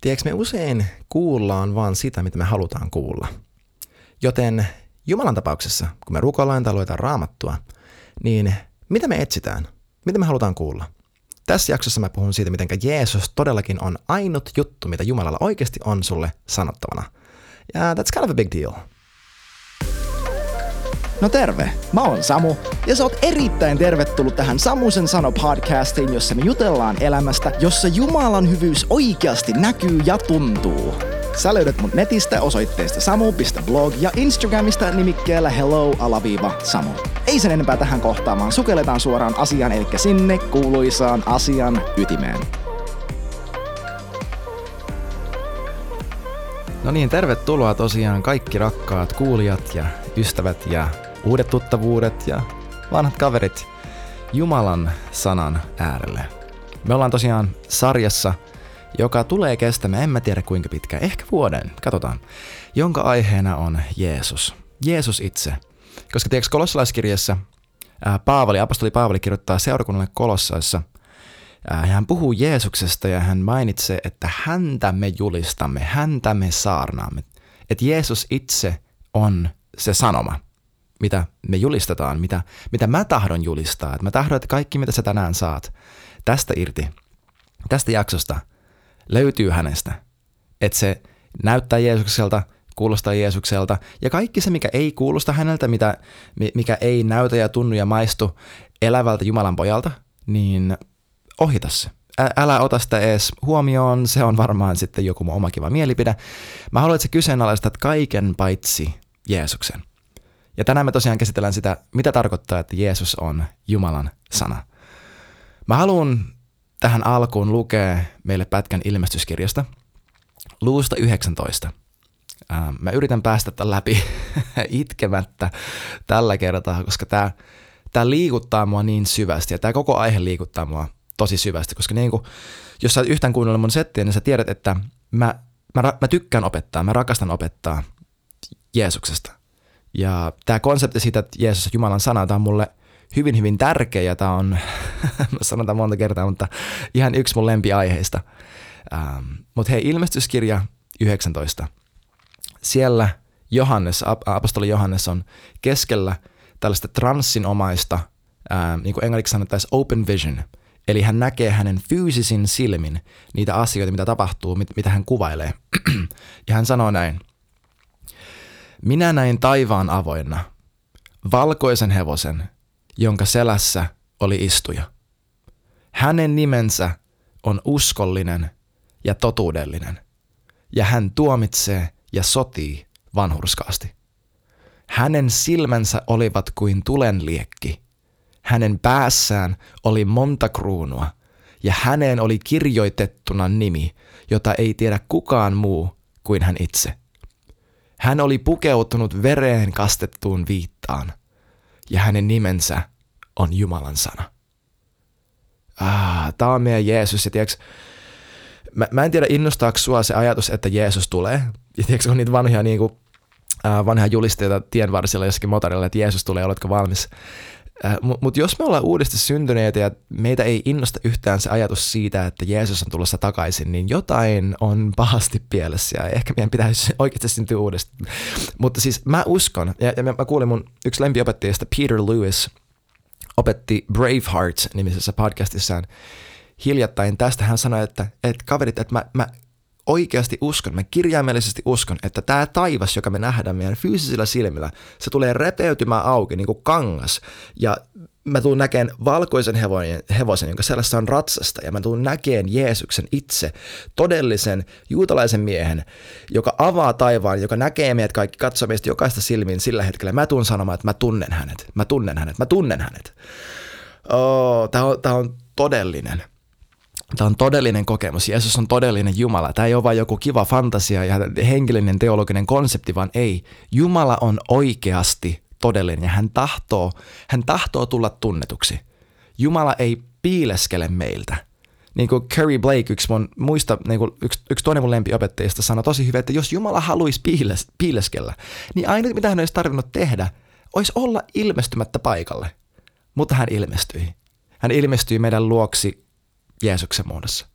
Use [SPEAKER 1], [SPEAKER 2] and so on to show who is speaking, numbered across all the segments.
[SPEAKER 1] Tiedätkö, me usein kuullaan vaan sitä, mitä me halutaan kuulla. Joten Jumalan tapauksessa, kun me rukoillaan tai luetaan raamattua, niin mitä me etsitään? Mitä me halutaan kuulla? Tässä jaksossa mä puhun siitä, miten Jeesus todellakin on ainut juttu, mitä Jumalalla oikeasti on sulle sanottavana. Ja that's kind of a big deal.
[SPEAKER 2] No terve, mä oon Samu ja sä oot erittäin tervetullut tähän Samusen sano podcastiin, jossa me jutellaan elämästä, jossa Jumalan hyvyys oikeasti näkyy ja tuntuu. Sä löydät mut netistä osoitteesta samu.blog ja Instagramista nimikkeellä hello-samu. Ei sen enempää tähän kohtaamaan, sukelletaan suoraan asiaan, eli sinne kuuluisaan asian ytimeen.
[SPEAKER 1] No niin, tervetuloa tosiaan kaikki rakkaat kuulijat ja ystävät ja uudet tuttavuudet ja vanhat kaverit Jumalan sanan äärelle. Me ollaan tosiaan sarjassa, joka tulee kestämään, en mä tiedä kuinka pitkä, ehkä vuoden, katsotaan, jonka aiheena on Jeesus. Jeesus itse. Koska tiedätkö, kolossalaiskirjassa Paavali, apostoli Paavali kirjoittaa seurakunnalle kolossaissa, hän puhuu Jeesuksesta ja hän mainitsee, että häntä me julistamme, häntä me saarnaamme. Että Jeesus itse on se sanoma mitä me julistetaan, mitä, mitä mä tahdon julistaa. Että mä tahdon, että kaikki, mitä sä tänään saat tästä irti, tästä jaksosta, löytyy hänestä. Että se näyttää Jeesukselta, kuulostaa Jeesukselta, ja kaikki se, mikä ei kuulosta häneltä, mitä, mikä ei näytä ja tunnu ja maistu elävältä Jumalan pojalta, niin ohita se. Älä ota sitä edes huomioon, se on varmaan sitten joku mun oma kiva mielipide. Mä haluan, että sä kyseenalaistat kaiken paitsi Jeesuksen. Ja tänään me tosiaan käsitellään sitä, mitä tarkoittaa, että Jeesus on Jumalan sana. Mä haluan tähän alkuun lukea meille pätkän ilmestyskirjasta, luusta 19. Mä yritän päästä tämän läpi itkemättä tällä kertaa, koska tämä, tämä liikuttaa mua niin syvästi ja tämä koko aihe liikuttaa mua tosi syvästi, koska niin kuin, jos sä yhtään kuunnellut mun settiä, niin sä tiedät, että mä, mä, mä tykkään opettaa, mä rakastan opettaa Jeesuksesta. Ja tämä konsepti siitä, että Jeesus Jumalan sana, tämä on mulle hyvin, hyvin tärkeä ja tämä on, sanotaan monta kertaa, mutta ihan yksi mun lempiaiheista. Ähm, mutta hei, ilmestyskirja 19. Siellä Johannes, apostoli Johannes on keskellä tällaista transsinomaista, ähm, niin kuin englanniksi sanottaisiin open vision, eli hän näkee hänen fyysisin silmin niitä asioita, mitä tapahtuu, mit, mitä hän kuvailee. ja hän sanoo näin, minä näin taivaan avoinna, valkoisen hevosen, jonka selässä oli istuja. Hänen nimensä on uskollinen ja totuudellinen, ja hän tuomitsee ja sotii vanhurskaasti. Hänen silmänsä olivat kuin tulenliekki. Hänen päässään oli monta kruunua, ja häneen oli kirjoitettuna nimi, jota ei tiedä kukaan muu kuin hän itse. Hän oli pukeutunut vereen kastettuun viittaan, ja hänen nimensä on Jumalan sana. Ah, tämä on meidän Jeesus, ja tiiäks, mä, mä en tiedä innostaako sua se ajatus, että Jeesus tulee. Ja tiiäks, on niitä vanhoja, niin kuin, äh, vanhoja julisteita tien varsilla jossakin motorilla, että Jeesus tulee, oletko valmis? Äh, Mutta mut jos me ollaan uudesti syntyneitä ja meitä ei innosta yhtään se ajatus siitä, että Jeesus on tulossa takaisin, niin jotain on pahasti pielessä ja ehkä meidän pitäisi oikeasti syntyä uudestaan. Mutta siis mä uskon, ja, ja mä kuulin mun yksi lempiopettajista Peter Lewis opetti Braveheart-nimisessä podcastissaan hiljattain tästä. Hän sanoi, että, että kaverit, että mä, mä oikeasti uskon, mä kirjaimellisesti uskon, että tämä taivas, joka me nähdään meidän fyysisillä silmillä, se tulee repeytymään auki niin kuin kangas. Ja mä tuun näkeen valkoisen hevosen, hevosen, jonka sellaista on ratsasta, ja mä tuun näkeen Jeesuksen itse, todellisen juutalaisen miehen, joka avaa taivaan, joka näkee meidät kaikki, katsoo meistä jokaista silmiin sillä hetkellä. Mä tuun sanomaan, että mä tunnen hänet, mä tunnen hänet, mä tunnen hänet. Oh, tämä on, on todellinen. Tämä on todellinen kokemus. Jeesus on todellinen Jumala. Tämä ei ole vain joku kiva fantasia ja henkilöinen teologinen konsepti, vaan ei. Jumala on oikeasti todellinen ja hän tahtoo, hän tahtoo tulla tunnetuksi. Jumala ei piileskele meiltä. Niin kuin Curry Blake, yksi mun muista, niin kuin yksi, yksi toinen mun lempiopettajista sanoi tosi hyvin, että jos Jumala haluaisi piiles, piileskellä, niin ainut mitä hän olisi tarvinnut tehdä, olisi olla ilmestymättä paikalle. Mutta hän ilmestyi. Hän ilmestyi meidän luoksi Jeesuksen muodossa.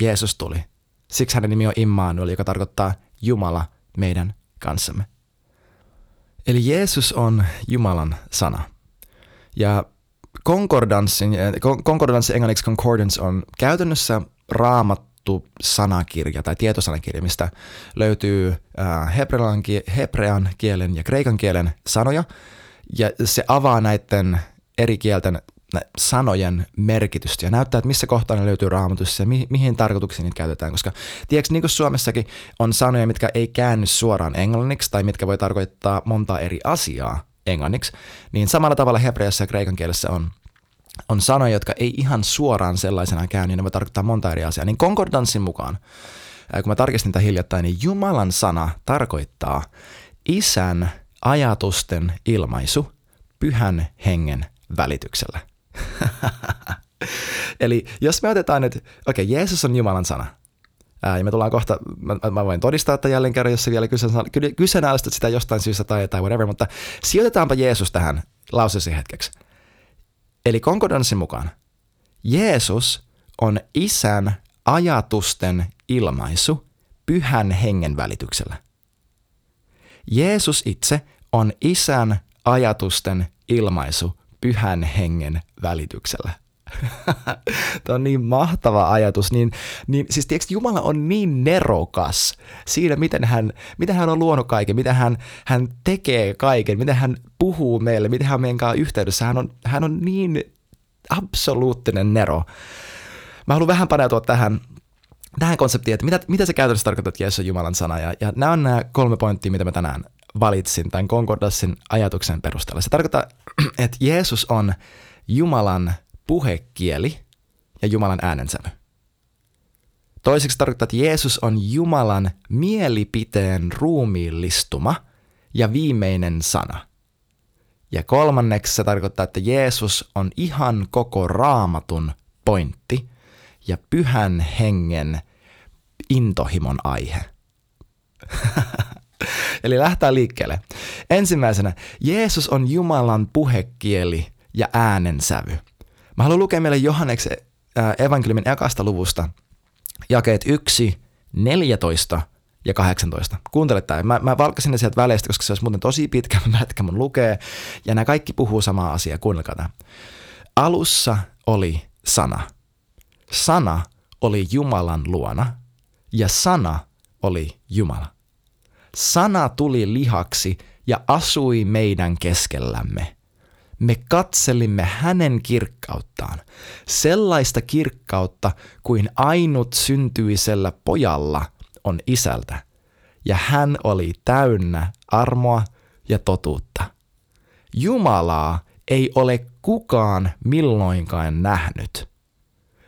[SPEAKER 1] Jeesus tuli. Siksi hänen nimi on Immanuel, joka tarkoittaa Jumala meidän kanssamme. Eli Jeesus on Jumalan sana. Ja konkordanssin, konkordanssi englanniksi concordance on käytännössä raamattu sanakirja tai tietosanakirja, mistä löytyy hebrean, hebrean kielen ja kreikan kielen sanoja, ja se avaa näiden eri kielten sanojen merkitystä ja näyttää, että missä kohtaa ne löytyy raamatussa ja mi- mihin tarkoituksiin niitä käytetään. Koska tiedätkö, niin kuin Suomessakin on sanoja, mitkä ei käänny suoraan englanniksi tai mitkä voi tarkoittaa montaa eri asiaa englanniksi, niin samalla tavalla hebreassa ja kreikan kielessä on on sanoja, jotka ei ihan suoraan sellaisena käy, niin ne voi tarkoittaa monta eri asiaa. Niin konkordanssin mukaan, kun mä tarkistin tätä hiljattain, niin Jumalan sana tarkoittaa isän ajatusten ilmaisu pyhän hengen välityksellä. Eli jos me otetaan nyt, okei, okay, Jeesus on Jumalan sana. Ää, ja me tullaan kohta, mä, mä voin todistaa, että jälleen kerran, jos vielä kyseenalaistat sitä jostain syystä tai, tai whatever, mutta sijoitetaanpa Jeesus tähän lauseeseen hetkeksi. Eli konkordanssin mukaan Jeesus on isän ajatusten ilmaisu pyhän hengen välityksellä. Jeesus itse on isän ajatusten ilmaisu pyhän hengen välityksellä. Tämä on niin mahtava ajatus. Niin, niin, siis tiedätkö, Jumala on niin nerokas siinä, miten hän, miten hän on luonut kaiken, miten hän, hän tekee kaiken, miten hän puhuu meille, miten hän on meidän kanssa yhteydessä. Hän on, hän on niin absoluuttinen nero. Mä haluan vähän paneutua tähän, tähän konseptiin, että mitä, mitä se käytännössä tarkoittaa, että Jeesus on Jumalan sana. Ja, ja nämä on nämä kolme pointtia, mitä mä tänään valitsin tämän Concordassin ajatuksen perusteella. Se tarkoittaa, että Jeesus on Jumalan puhekieli ja Jumalan äänensävy. Toiseksi tarkoittaa, että Jeesus on Jumalan mielipiteen ruumiillistuma ja viimeinen sana. Ja kolmanneksi se tarkoittaa, että Jeesus on ihan koko raamatun pointti ja pyhän hengen intohimon aihe. Eli lähtää liikkeelle. Ensimmäisenä, Jeesus on Jumalan puhekieli ja äänensävy. Mä haluan lukea meille Johanneksen äh, evankeliumin ekasta luvusta, jakeet 1, 14 ja 18. Kuuntele tämä. Mä, mä valkasin ne sieltä väleistä, koska se olisi muuten tosi pitkä mätkä mun lukee. Ja nämä kaikki puhuu samaa asiaa. Kuunnelkaa tämä. Alussa oli sana. Sana oli Jumalan luona ja sana oli Jumala. Sana tuli lihaksi ja asui meidän keskellämme. Me katselimme hänen kirkkauttaan, sellaista kirkkautta kuin ainut syntyisellä pojalla on isältä, ja hän oli täynnä armoa ja totuutta. Jumalaa ei ole kukaan milloinkaan nähnyt,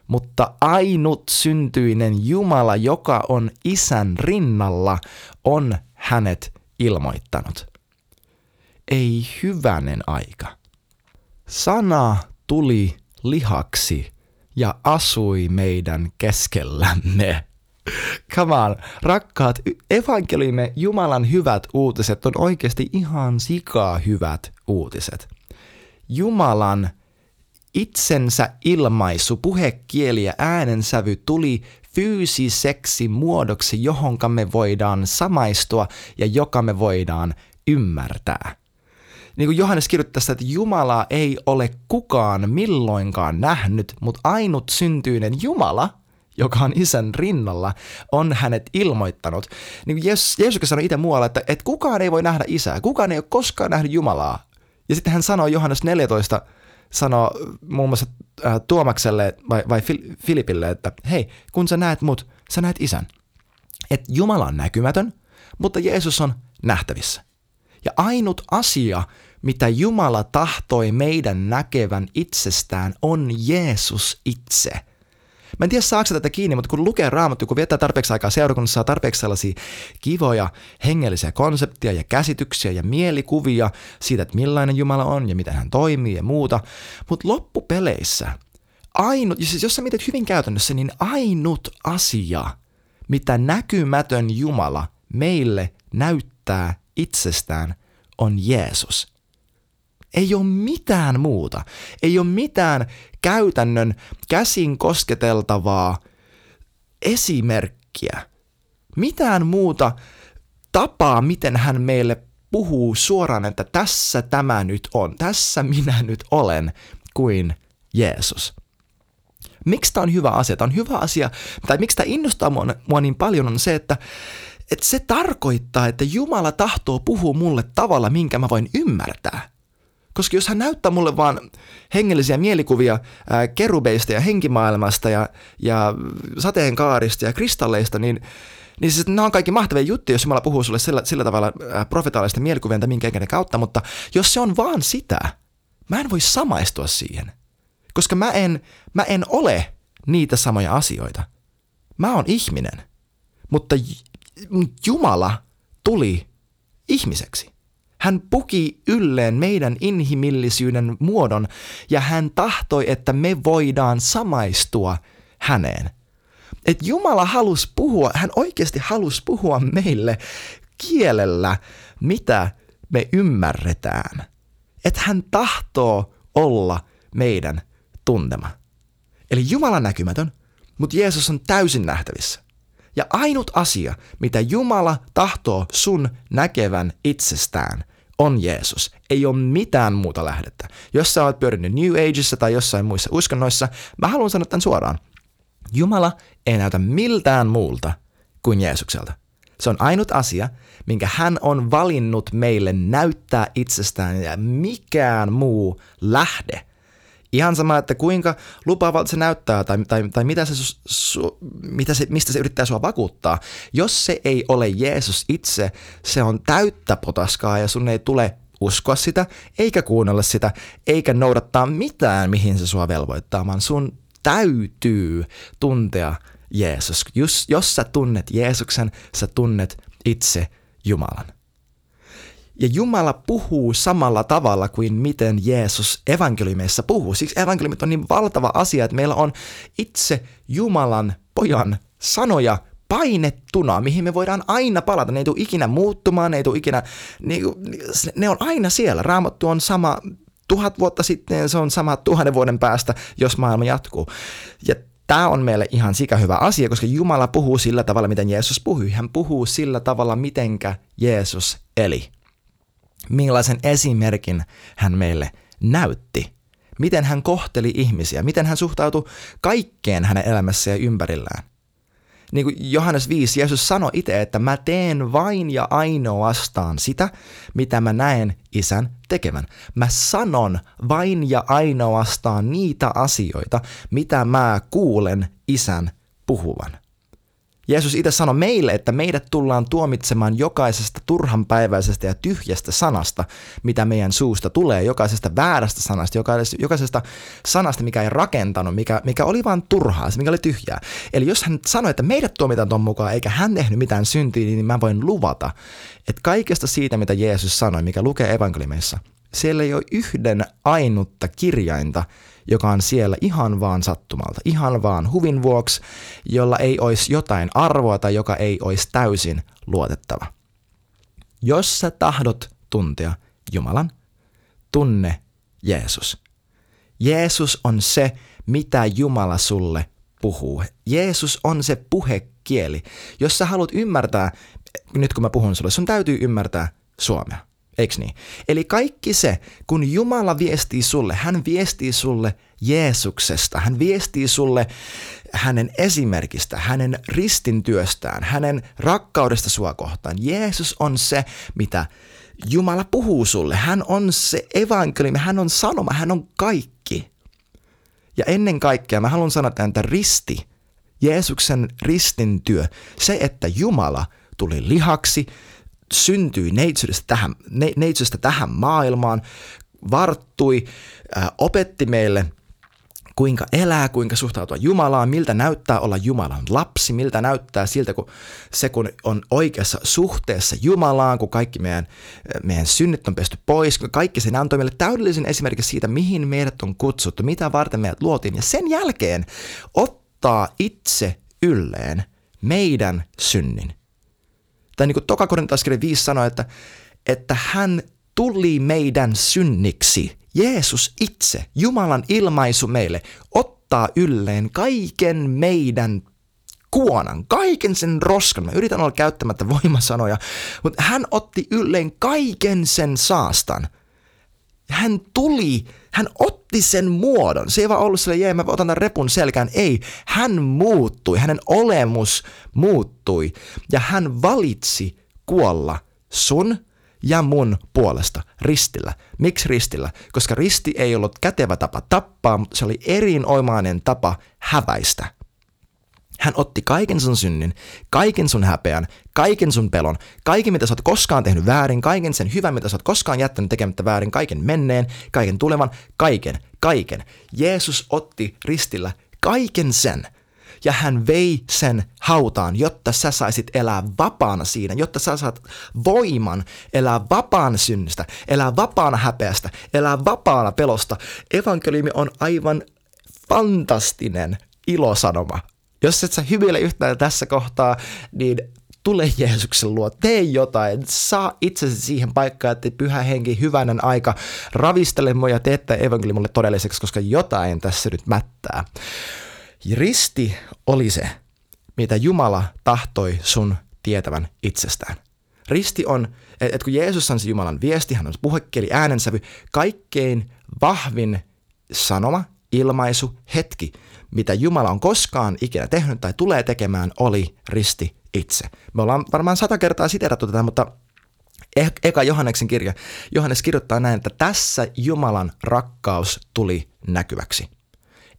[SPEAKER 1] mutta ainut syntyinen Jumala, joka on isän rinnalla, on hänet ilmoittanut. Ei hyvänen aika. Sana tuli lihaksi ja asui meidän keskellämme. Come on, rakkaat, evankeliumme Jumalan hyvät uutiset on oikeasti ihan sikaa hyvät uutiset. Jumalan itsensä ilmaisu, puhekieli ja äänensävy tuli fyysiseksi muodoksi, johonka me voidaan samaistua ja joka me voidaan ymmärtää. Niin kuin Johannes kirjoittaa sitä, että Jumalaa ei ole kukaan milloinkaan nähnyt, mutta ainut syntyinen Jumala, joka on isän rinnalla, on hänet ilmoittanut. Niin kuin Jeesus, Jeesus sanoi itse muualla, että, että kukaan ei voi nähdä isää, kukaan ei ole koskaan nähnyt Jumalaa. Ja sitten hän sanoi Johannes 14, sanoo muun muassa äh, Tuomakselle vai, vai Filipille, että hei, kun sä näet mut, sä näet isän. Että Jumala on näkymätön, mutta Jeesus on nähtävissä. Ja ainut asia, mitä Jumala tahtoi meidän näkevän itsestään, on Jeesus itse – Mä en tiedä saako tätä kiinni, mutta kun lukee raamattu, kun viettää tarpeeksi aikaa seurakunnassa, saa tarpeeksi sellaisia kivoja hengellisiä konsepteja ja käsityksiä ja mielikuvia siitä, että millainen Jumala on ja miten hän toimii ja muuta. Mutta loppupeleissä ainut, siis jos sä mietit hyvin käytännössä, niin ainut asia, mitä näkymätön Jumala meille näyttää itsestään, on Jeesus. Ei ole mitään muuta. Ei ole mitään käytännön käsin kosketeltavaa esimerkkiä. Mitään muuta tapaa, miten hän meille puhuu suoraan, että tässä tämä nyt on, tässä minä nyt olen, kuin Jeesus. Miksi tämä on hyvä asia? Tämä on hyvä asia, tai miksi tämä innostaa mua, mua niin paljon on se, että, että se tarkoittaa, että Jumala tahtoo puhua mulle tavalla, minkä mä voin ymmärtää. Koska jos hän näyttää mulle vaan hengellisiä mielikuvia ää, kerubeista ja henkimaailmasta ja, ja sateenkaarista ja kristalleista, niin, niin siis nämä on kaikki mahtavia juttuja, jos Jumala puhuu sulle sillä, sillä tavalla profetaalista mielikuvien tai minkä kautta, mutta jos se on vaan sitä, mä en voi samaistua siihen. Koska mä en, mä en ole niitä samoja asioita. Mä oon ihminen. Mutta Jumala tuli ihmiseksi. Hän puki ylleen meidän inhimillisyyden muodon ja hän tahtoi, että me voidaan samaistua häneen. Et Jumala halusi puhua, hän oikeasti halusi puhua meille kielellä, mitä me ymmärretään. Että hän tahtoo olla meidän tuntema. Eli Jumala näkymätön, mutta Jeesus on täysin nähtävissä. Ja ainut asia, mitä Jumala tahtoo sun näkevän itsestään, on Jeesus. Ei ole mitään muuta lähdettä. Jos sä oot pyörinyt New Ageissa tai jossain muissa uskonnoissa, mä haluan sanoa tämän suoraan. Jumala ei näytä miltään muulta kuin Jeesukselta. Se on ainut asia, minkä hän on valinnut meille näyttää itsestään ja mikään muu lähde – Ihan sama, että kuinka lupaavalta se näyttää tai, tai, tai mitä se, su, su, mitä se, mistä se yrittää sua vakuuttaa. Jos se ei ole Jeesus itse, se on täyttä potaskaa ja sun ei tule uskoa sitä, eikä kuunnella sitä, eikä noudattaa mitään, mihin se sua velvoittaa, vaan sun täytyy tuntea Jeesus. Jos, jos sä tunnet Jeesuksen, sä tunnet itse Jumalan. Ja Jumala puhuu samalla tavalla kuin miten Jeesus evankeliumeissa puhuu. Siksi evankeliumit on niin valtava asia, että meillä on itse Jumalan pojan sanoja painettuna, mihin me voidaan aina palata. Ne ei tule ikinä muuttumaan, ne ei tule ikinä, niin, ne on aina siellä. Raamattu on sama tuhat vuotta sitten, se on sama tuhannen vuoden päästä, jos maailma jatkuu. Ja Tämä on meille ihan sika hyvä asia, koska Jumala puhuu sillä tavalla, miten Jeesus puhui. Hän puhuu sillä tavalla, mitenkä Jeesus eli millaisen esimerkin hän meille näytti. Miten hän kohteli ihmisiä, miten hän suhtautui kaikkeen hänen elämässä ja ympärillään. Niin kuin Johannes 5, Jeesus sanoi itse, että mä teen vain ja ainoastaan sitä, mitä mä näen isän tekevän. Mä sanon vain ja ainoastaan niitä asioita, mitä mä kuulen isän puhuvan. Jeesus itse sanoi meille, että meidät tullaan tuomitsemaan jokaisesta turhanpäiväisestä ja tyhjästä sanasta, mitä meidän suusta tulee, jokaisesta väärästä sanasta, jokaisesta sanasta, mikä ei rakentanut, mikä, mikä oli vain turhaa, se mikä oli tyhjää. Eli jos hän sanoi, että meidät tuomitaan tuon mukaan, eikä hän tehnyt mitään syntiä, niin mä voin luvata, että kaikesta siitä, mitä Jeesus sanoi, mikä lukee evankeliumeissa, siellä ei ole yhden ainutta kirjainta, joka on siellä ihan vaan sattumalta, ihan vaan huvin vuoksi, jolla ei olisi jotain arvoa tai joka ei olisi täysin luotettava. Jos sä tahdot tuntea Jumalan, tunne Jeesus. Jeesus on se, mitä Jumala sulle puhuu. Jeesus on se puhekieli. Jos sä haluat ymmärtää, nyt kun mä puhun sulle, sun täytyy ymmärtää suomea. Eiks niin? Eli kaikki se, kun Jumala viestii sulle, hän viestii sulle Jeesuksesta, hän viestii sulle hänen esimerkistä, hänen ristintyöstään, hänen rakkaudesta sua kohtaan. Jeesus on se, mitä Jumala puhuu sulle. Hän on se evankeliumi, hän on sanoma, hän on kaikki. Ja ennen kaikkea mä haluan sanoa, että risti, Jeesuksen ristintyö, se, että Jumala tuli lihaksi, syntyi neitsyydestä tähän, ne, neitsyydestä tähän maailmaan, varttui, äh, opetti meille kuinka elää, kuinka suhtautua Jumalaan, miltä näyttää olla Jumalan lapsi, miltä näyttää siltä, kun se kun on oikeassa suhteessa Jumalaan, kun kaikki meidän, meidän synnit on pesty pois, kun kaikki sen antoi meille. Täydellisen esimerkki siitä, mihin meidät on kutsuttu, mitä varten meidät luotiin, ja sen jälkeen ottaa itse ylleen meidän synnin tai niin kuin Toka 5 sanoi, että, että hän tuli meidän synniksi. Jeesus itse, Jumalan ilmaisu meille, ottaa ylleen kaiken meidän kuonan, kaiken sen roskan. Mä yritän olla käyttämättä voimasanoja, mutta hän otti ylleen kaiken sen saastan. Hän tuli, hän otti sen muodon. Se ei vaan ollut sille, jee, mä otan tämän repun selkään. Ei, hän muuttui, hänen olemus muuttui ja hän valitsi kuolla sun ja mun puolesta ristillä. Miksi ristillä? Koska risti ei ollut kätevä tapa tappaa, mutta se oli erinomainen tapa häväistä. Hän otti kaiken sun synnin, kaiken sun häpeän, kaiken sun pelon, kaiken mitä sä oot koskaan tehnyt väärin, kaiken sen hyvän mitä sä oot koskaan jättänyt tekemättä väärin, kaiken menneen, kaiken tulevan, kaiken, kaiken. Jeesus otti ristillä kaiken sen ja hän vei sen hautaan, jotta sä saisit elää vapaana siinä, jotta sä saat voiman elää vapaana synnistä, elää vapaana häpeästä, elää vapaana pelosta. Evankeliumi on aivan fantastinen ilosanoma. Jos et sä hymyile yhtään tässä kohtaa, niin tule Jeesuksen luo, tee jotain, saa itsesi siihen paikkaan, että pyhä henki, hyvänen aika, ravistele mua ja teette evankeliumille todelliseksi, koska jotain tässä nyt mättää. Risti oli se, mitä Jumala tahtoi sun tietävän itsestään. Risti on, että kun Jeesus on se Jumalan viesti, hän on puhekieli, äänensävy, kaikkein vahvin sanoma, ilmaisu, hetki, mitä Jumala on koskaan ikinä tehnyt tai tulee tekemään, oli risti itse. Me ollaan varmaan sata kertaa siterattu tätä, mutta e- eka Johanneksen kirja. Johannes kirjoittaa näin, että tässä Jumalan rakkaus tuli näkyväksi.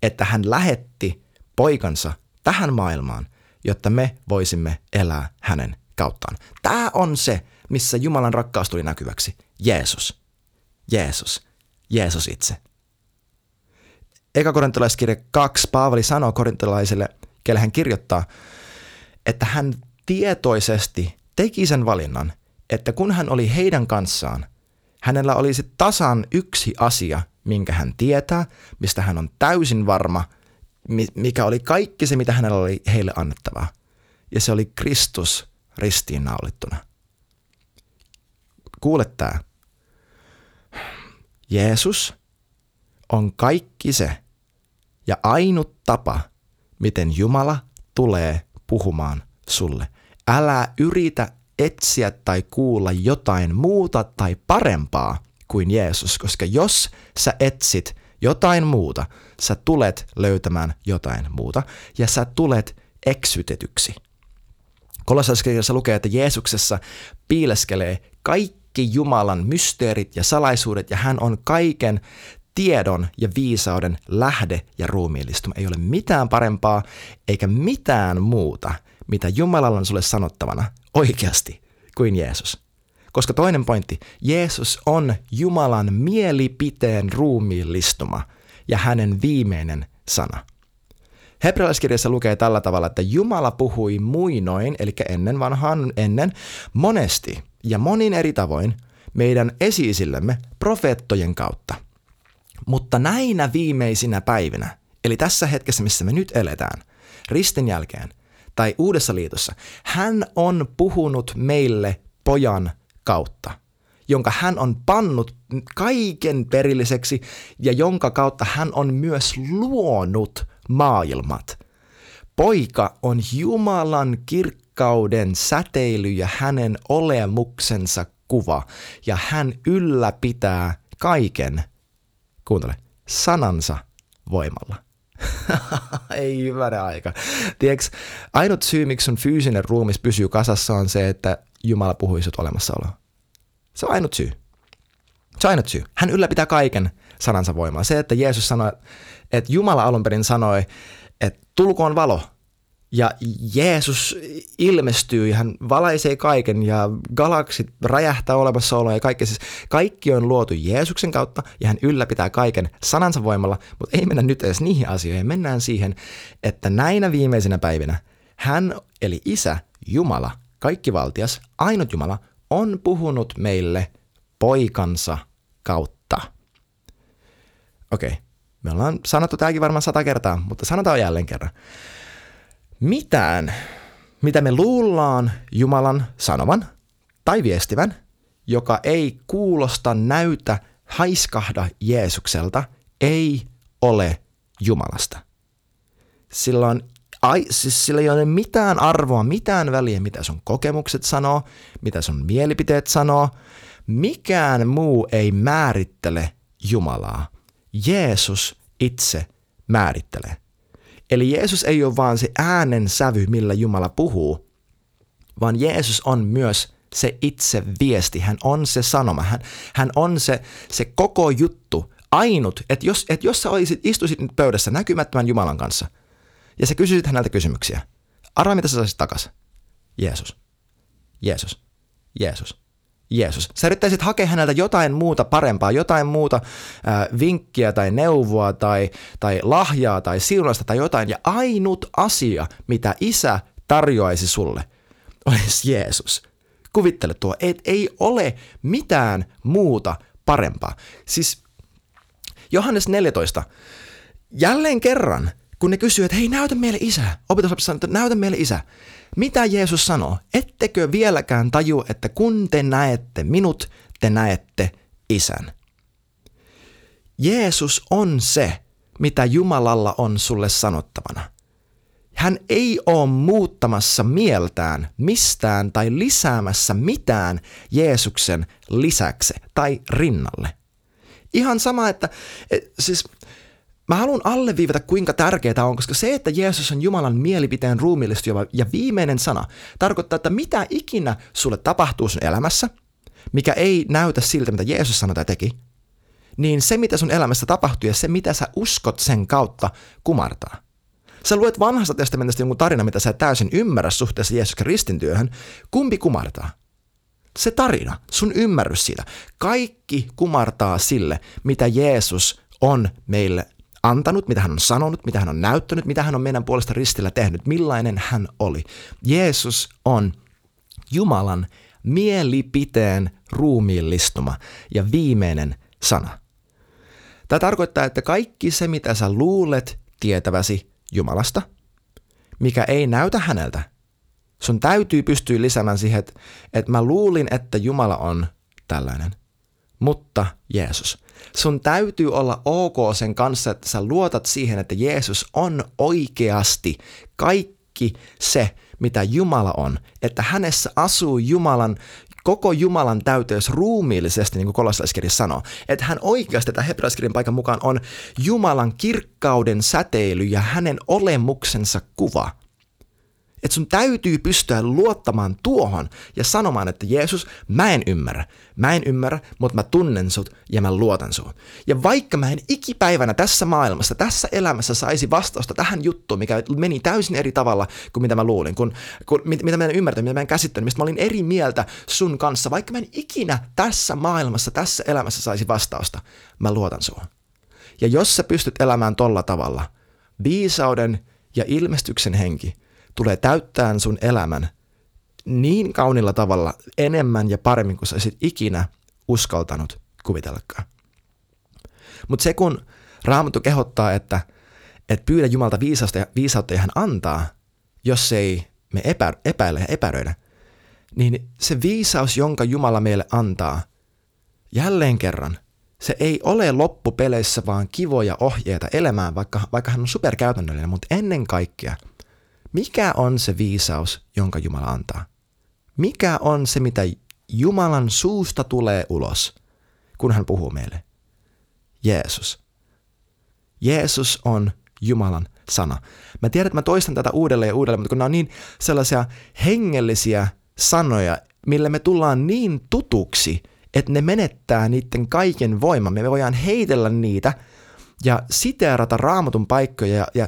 [SPEAKER 1] Että hän lähetti poikansa tähän maailmaan, jotta me voisimme elää hänen kauttaan. Tämä on se, missä Jumalan rakkaus tuli näkyväksi. Jeesus. Jeesus. Jeesus itse. Eka korintolaiskirja 2 Paavali sanoo korintolaisille, kelle hän kirjoittaa, että hän tietoisesti teki sen valinnan, että kun hän oli heidän kanssaan, hänellä olisi tasan yksi asia, minkä hän tietää, mistä hän on täysin varma – mikä oli kaikki se, mitä hänellä oli heille annettavaa. Ja se oli Kristus ristiinnaulittuna. Kuule tämä. Jeesus on kaikki se ja ainut tapa, miten Jumala tulee puhumaan sulle. Älä yritä etsiä tai kuulla jotain muuta tai parempaa kuin Jeesus, koska jos sä etsit jotain muuta, sä tulet löytämään jotain muuta ja sä tulet eksytetyksi. Kolossaiskirjassa lukee, että Jeesuksessa piileskelee kaikki Jumalan mysteerit ja salaisuudet ja hän on kaiken tiedon ja viisauden lähde ja ruumiillistuma. Ei ole mitään parempaa eikä mitään muuta, mitä Jumalalla on sulle sanottavana oikeasti kuin Jeesus. Koska toinen pointti, Jeesus on Jumalan mielipiteen ruumiillistuma ja hänen viimeinen sana. Hebrealaiskirjassa lukee tällä tavalla, että Jumala puhui muinoin, eli ennen vanhaan ennen, monesti ja monin eri tavoin meidän esiisillemme profeettojen kautta. Mutta näinä viimeisinä päivinä, eli tässä hetkessä, missä me nyt eletään, ristin jälkeen tai uudessa liitossa, hän on puhunut meille pojan kautta, jonka hän on pannut kaiken perilliseksi ja jonka kautta hän on myös luonut maailmat. Poika on Jumalan kirkkauden säteily ja hänen olemuksensa kuva, ja hän ylläpitää kaiken, kuuntele, sanansa voimalla. Ei hyvänä aika. Tiedätkö, ainut syy, miksi sun fyysinen ruumis pysyy kasassa on se, että Jumala puhui sut olemassaoloa. Se on ainut syy. Se on ainut syy. Hän ylläpitää kaiken sanansa voimaa. Se, että Jeesus sanoi, että Jumala alun perin sanoi, että tulkoon valo. Ja Jeesus ilmestyy ja hän valaisee kaiken ja galaksit räjähtää olemassaoloa ja kaikki. Siis kaikki on luotu Jeesuksen kautta ja hän ylläpitää kaiken sanansa voimalla, mutta ei mennä nyt edes niihin asioihin. Mennään siihen, että näinä viimeisinä päivinä hän, eli Isä, Jumala, kaikki valtias, ainut Jumala, on puhunut meille poikansa kautta. Okei, okay. me ollaan sanottu tämäkin varmaan sata kertaa, mutta sanotaan jälleen kerran. Mitään, mitä me luullaan Jumalan sanovan tai viestivän, joka ei kuulosta, näytä, haiskahda Jeesukselta, ei ole Jumalasta. Sillä on ai, siis sillä ei ole mitään arvoa, mitään väliä, mitä sun kokemukset sanoo, mitä sun mielipiteet sanoo. Mikään muu ei määrittele Jumalaa. Jeesus itse määrittelee. Eli Jeesus ei ole vaan se äänen sävy, millä Jumala puhuu, vaan Jeesus on myös se itse viesti. Hän on se sanoma. Hän, hän on se, se koko juttu. Ainut, että jos, että jos sä olisit, istuisit nyt pöydässä näkymättömän Jumalan kanssa ja sä kysyisit häneltä kysymyksiä, arvaa mitä sä saisit takas. Jeesus. Jeesus. Jeesus. Jeesus. Sä yrittäisit hakea häneltä jotain muuta parempaa, jotain muuta äh, vinkkiä tai neuvoa tai, tai lahjaa tai siunasta tai jotain. Ja ainut asia, mitä isä tarjoaisi sulle, olisi Jeesus. Kuvittele tuo, et ei ole mitään muuta parempaa. Siis Johannes 14, jälleen kerran, kun ne kysyy, että hei näytä meille isä, opetuslapsi sanoo, että näytä meille isä. Mitä Jeesus sanoo? Ettekö vieläkään taju, että kun te näette minut, te näette isän. Jeesus on se, mitä Jumalalla on sulle sanottavana. Hän ei ole muuttamassa mieltään mistään tai lisäämässä mitään Jeesuksen lisäksi tai rinnalle. Ihan sama, että et, siis Mä haluan alleviivata, kuinka tärkeää on, koska se, että Jeesus on Jumalan mielipiteen ruumiillistuva ja viimeinen sana, tarkoittaa, että mitä ikinä sulle tapahtuu sun elämässä, mikä ei näytä siltä, mitä Jeesus sanoi tai teki, niin se, mitä sun elämässä tapahtuu ja se, mitä sä uskot sen kautta, kumartaa. Sä luet vanhasta testamentista jonkun tarina, mitä sä et täysin ymmärrä suhteessa Jeesuksen ristintyöhön, kumpi kumartaa? Se tarina, sun ymmärrys siitä. Kaikki kumartaa sille, mitä Jeesus on meille antanut, mitä hän on sanonut, mitä hän on näyttänyt, mitä hän on meidän puolesta ristillä tehnyt, millainen hän oli. Jeesus on Jumalan mielipiteen ruumiillistuma ja viimeinen sana. Tämä tarkoittaa, että kaikki se, mitä sä luulet tietäväsi Jumalasta, mikä ei näytä häneltä, sun täytyy pystyä lisäämään siihen, että, että mä luulin, että Jumala on tällainen, mutta Jeesus – sun täytyy olla ok sen kanssa, että sä luotat siihen, että Jeesus on oikeasti kaikki se, mitä Jumala on. Että hänessä asuu Jumalan, koko Jumalan täyteys ruumiillisesti, niin kuin kolossalaiskirja sanoo. Että hän oikeasti, että hebraiskirjan paikan mukaan on Jumalan kirkkauden säteily ja hänen olemuksensa kuva – että sun täytyy pystyä luottamaan tuohon ja sanomaan, että Jeesus, mä en ymmärrä. Mä en ymmärrä, mutta mä tunnen sut ja mä luotan sun. Ja vaikka mä en ikipäivänä tässä maailmassa, tässä elämässä saisi vastausta tähän juttuun, mikä meni täysin eri tavalla kuin mitä mä luulin, kun, kun, mitä mä en ymmärtänyt, mitä mä en käsittänyt, mistä mä olin eri mieltä sun kanssa, vaikka mä en ikinä tässä maailmassa, tässä elämässä saisi vastausta, mä luotan sun. Ja jos sä pystyt elämään tolla tavalla, viisauden ja ilmestyksen henki – tulee täyttämään sun elämän niin kaunilla tavalla enemmän ja paremmin kuin sä olisit ikinä uskaltanut kuvitellakaan. Mutta se kun Raamattu kehottaa, että, että pyydä Jumalta viisausta ja, viisautta ja hän antaa, jos ei me epä, epäile ja epäröidä, niin se viisaus, jonka Jumala meille antaa, jälleen kerran, se ei ole loppupeleissä vaan kivoja ohjeita elämään, vaikka, vaikka hän on superkäytännöllinen, mutta ennen kaikkea – mikä on se viisaus, jonka Jumala antaa? Mikä on se, mitä Jumalan suusta tulee ulos, kun hän puhuu meille? Jeesus. Jeesus on Jumalan sana. Mä tiedän, että mä toistan tätä uudelleen ja uudelleen, mutta kun nämä on niin sellaisia hengellisiä sanoja, millä me tullaan niin tutuksi, että ne menettää niiden kaiken voiman. Me voidaan heitellä niitä ja siteerata raamatun paikkoja ja, ja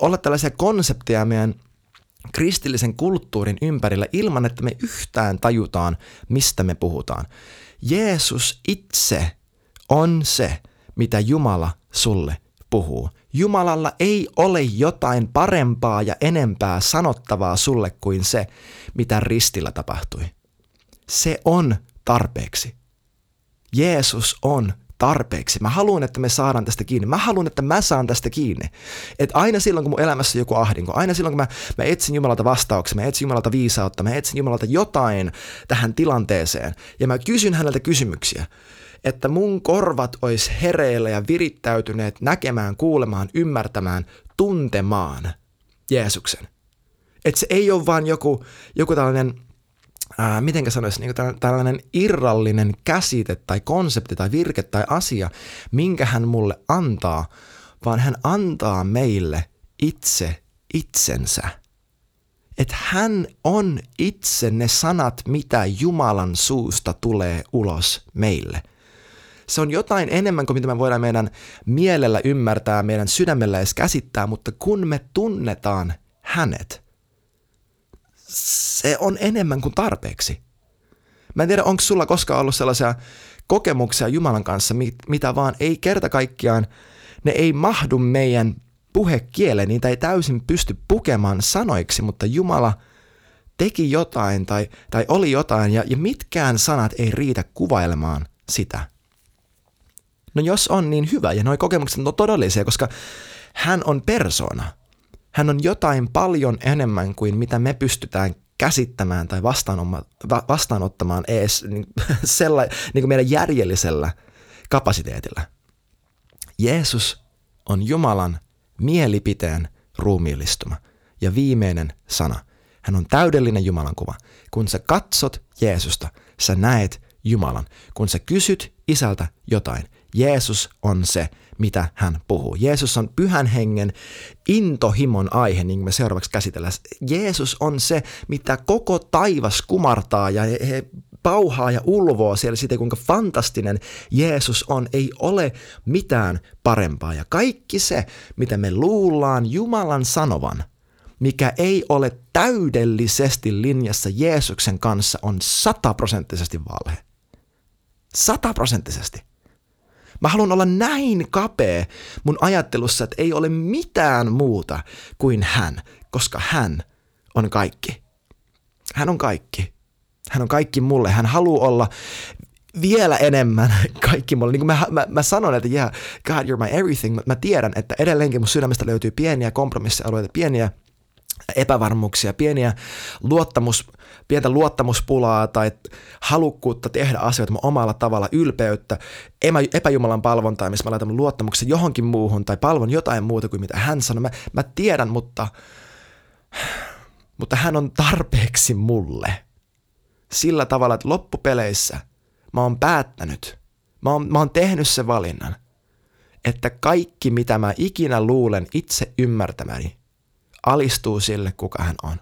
[SPEAKER 1] olla tällaisia konsepteja meidän kristillisen kulttuurin ympärillä ilman, että me yhtään tajutaan, mistä me puhutaan. Jeesus itse on se, mitä Jumala sulle puhuu. Jumalalla ei ole jotain parempaa ja enempää sanottavaa sulle kuin se, mitä ristillä tapahtui. Se on tarpeeksi. Jeesus on tarpeeksi. Mä haluan, että me saadaan tästä kiinni. Mä haluan, että mä saan tästä kiinni. Että aina silloin, kun mun elämässä on joku ahdinko, aina silloin, kun mä, mä etsin Jumalalta vastauksia, mä etsin Jumalalta viisautta, mä etsin Jumalalta jotain tähän tilanteeseen, ja mä kysyn häneltä kysymyksiä, että mun korvat olisi hereillä ja virittäytyneet näkemään, kuulemaan, ymmärtämään, tuntemaan, Jeesuksen. Että se ei ole vaan joku, joku tällainen, ää, mitenkä sanoisi, niin tällainen irrallinen käsite tai konsepti tai virke tai asia, minkä hän mulle antaa, vaan hän antaa meille itse itsensä. Että hän on itse ne sanat, mitä Jumalan suusta tulee ulos meille – se on jotain enemmän kuin mitä me voidaan meidän mielellä ymmärtää, meidän sydämellä edes käsittää, mutta kun me tunnetaan hänet, se on enemmän kuin tarpeeksi. Mä en tiedä, onko sulla koskaan ollut sellaisia kokemuksia Jumalan kanssa, mitä vaan ei kerta kaikkiaan, ne ei mahdu meidän puhekieleen, niitä ei täysin pysty pukemaan sanoiksi, mutta Jumala teki jotain tai, tai oli jotain ja, ja mitkään sanat ei riitä kuvailemaan sitä. No jos on niin hyvä ja nuo kokemukset on todellisia, koska hän on persona. Hän on jotain paljon enemmän kuin mitä me pystytään käsittämään tai vastaanottamaan edes niin, sella, niin kuin meidän järjellisellä kapasiteetilla. Jeesus on Jumalan mielipiteen ruumiillistuma ja viimeinen sana. Hän on täydellinen Jumalan kuva. Kun sä katsot Jeesusta, sä näet Jumalan. Kun sä kysyt isältä jotain, Jeesus on se, mitä hän puhuu. Jeesus on pyhän hengen intohimon aihe, niin kuin me seuraavaksi käsitellään. Jeesus on se, mitä koko taivas kumartaa ja he, pauhaa ja ulvoo siellä siitä, kuinka fantastinen Jeesus on. Ei ole mitään parempaa. Ja kaikki se, mitä me luullaan Jumalan sanovan, mikä ei ole täydellisesti linjassa Jeesuksen kanssa, on sataprosenttisesti valhe. Sataprosenttisesti. Mä haluan olla näin kapea mun ajattelussa, että ei ole mitään muuta kuin hän, koska hän on kaikki. Hän on kaikki. Hän on kaikki mulle. Hän haluaa olla vielä enemmän kaikki mulle. Niin kuin mä, mä, mä sanon, että yeah, God, you're my everything, mutta mä tiedän, että edelleenkin mun sydämestä löytyy pieniä kompromissialueita, pieniä epävarmuuksia, pieniä luottamus, pientä luottamuspulaa tai halukkuutta tehdä asioita omalla tavalla, ylpeyttä, epäjumalan palvontaa, missä mä laitan mun luottamuksen johonkin muuhun tai palvon jotain muuta kuin mitä hän sanoi. Mä, mä tiedän, mutta, mutta hän on tarpeeksi mulle. Sillä tavalla, että loppupeleissä mä oon päättänyt, mä oon, mä oon tehnyt sen valinnan, että kaikki mitä mä ikinä luulen itse ymmärtämäni, alistuu sille, kuka hän on.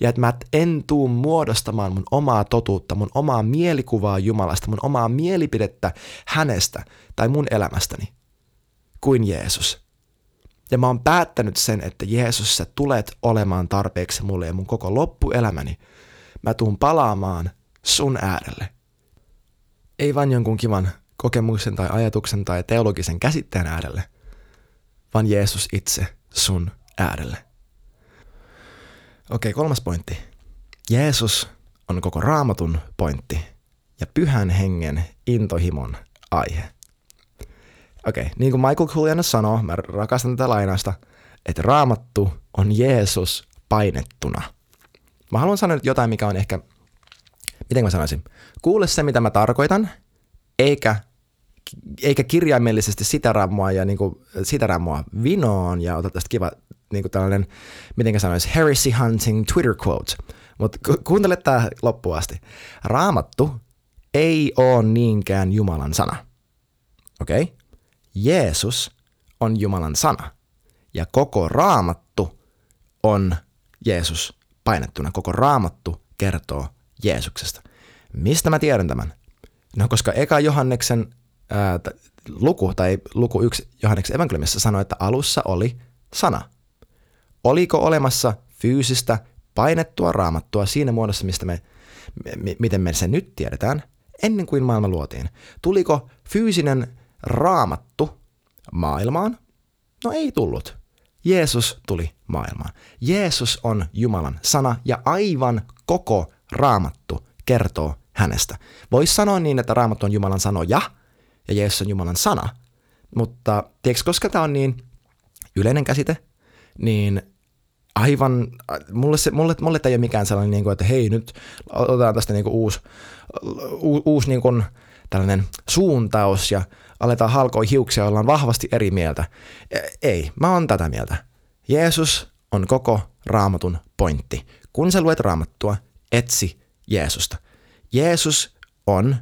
[SPEAKER 1] Ja että mä en tuu muodostamaan mun omaa totuutta, mun omaa mielikuvaa Jumalasta, mun omaa mielipidettä hänestä tai mun elämästäni kuin Jeesus. Ja mä oon päättänyt sen, että Jeesus, sä tulet olemaan tarpeeksi mulle ja mun koko loppuelämäni mä tuun palaamaan sun äärelle. Ei vain jonkun kivan kokemuksen tai ajatuksen tai teologisen käsitteen äärelle, vaan Jeesus itse sun äärelle. Okei, kolmas pointti. Jeesus on koko raamatun pointti ja pyhän hengen intohimon aihe. Okei, niin kuin Michael Kuliana sanoo, mä rakastan tätä lainasta, että raamattu on Jeesus painettuna. Mä haluan sanoa jotain, mikä on ehkä, miten mä sanoisin, kuule se, mitä mä tarkoitan, eikä, eikä kirjaimellisesti sitä raamua ja niin kuin, sitä raamua vinoon ja ota tästä kiva niin kuin tällainen, miten sanoisi, heresy hunting Twitter quote. Mutta ku- kuuntele tämä loppuun asti. Raamattu ei ole niinkään Jumalan sana. Okei? Okay? Jeesus on Jumalan sana. Ja koko raamattu on Jeesus painettuna. Koko raamattu kertoo Jeesuksesta. Mistä mä tiedän tämän? No koska eka Johanneksen ää, luku tai luku yksi Johanneksen evankeliumissa sanoi, että alussa oli sana. Oliko olemassa fyysistä painettua raamattua siinä muodossa, mistä me, me, miten me sen nyt tiedetään, ennen kuin maailma luotiin? Tuliko fyysinen raamattu maailmaan? No ei tullut. Jeesus tuli maailmaan. Jeesus on Jumalan sana ja aivan koko raamattu kertoo hänestä. Voisi sanoa niin, että raamattu on Jumalan sanoja ja Jeesus on Jumalan sana, mutta tiedätkö, koska tämä on niin yleinen käsite, niin aivan, mulle, se, mulle, mulle tämä ei ole mikään sellainen, niin kuin, että hei nyt otetaan tästä niin kuin uusi, u, uusi niin kuin, tällainen suuntaus ja aletaan halkoa hiuksia, ollaan vahvasti eri mieltä. E, ei, mä oon tätä mieltä. Jeesus on koko raamatun pointti. Kun sä luet raamattua, etsi Jeesusta. Jeesus on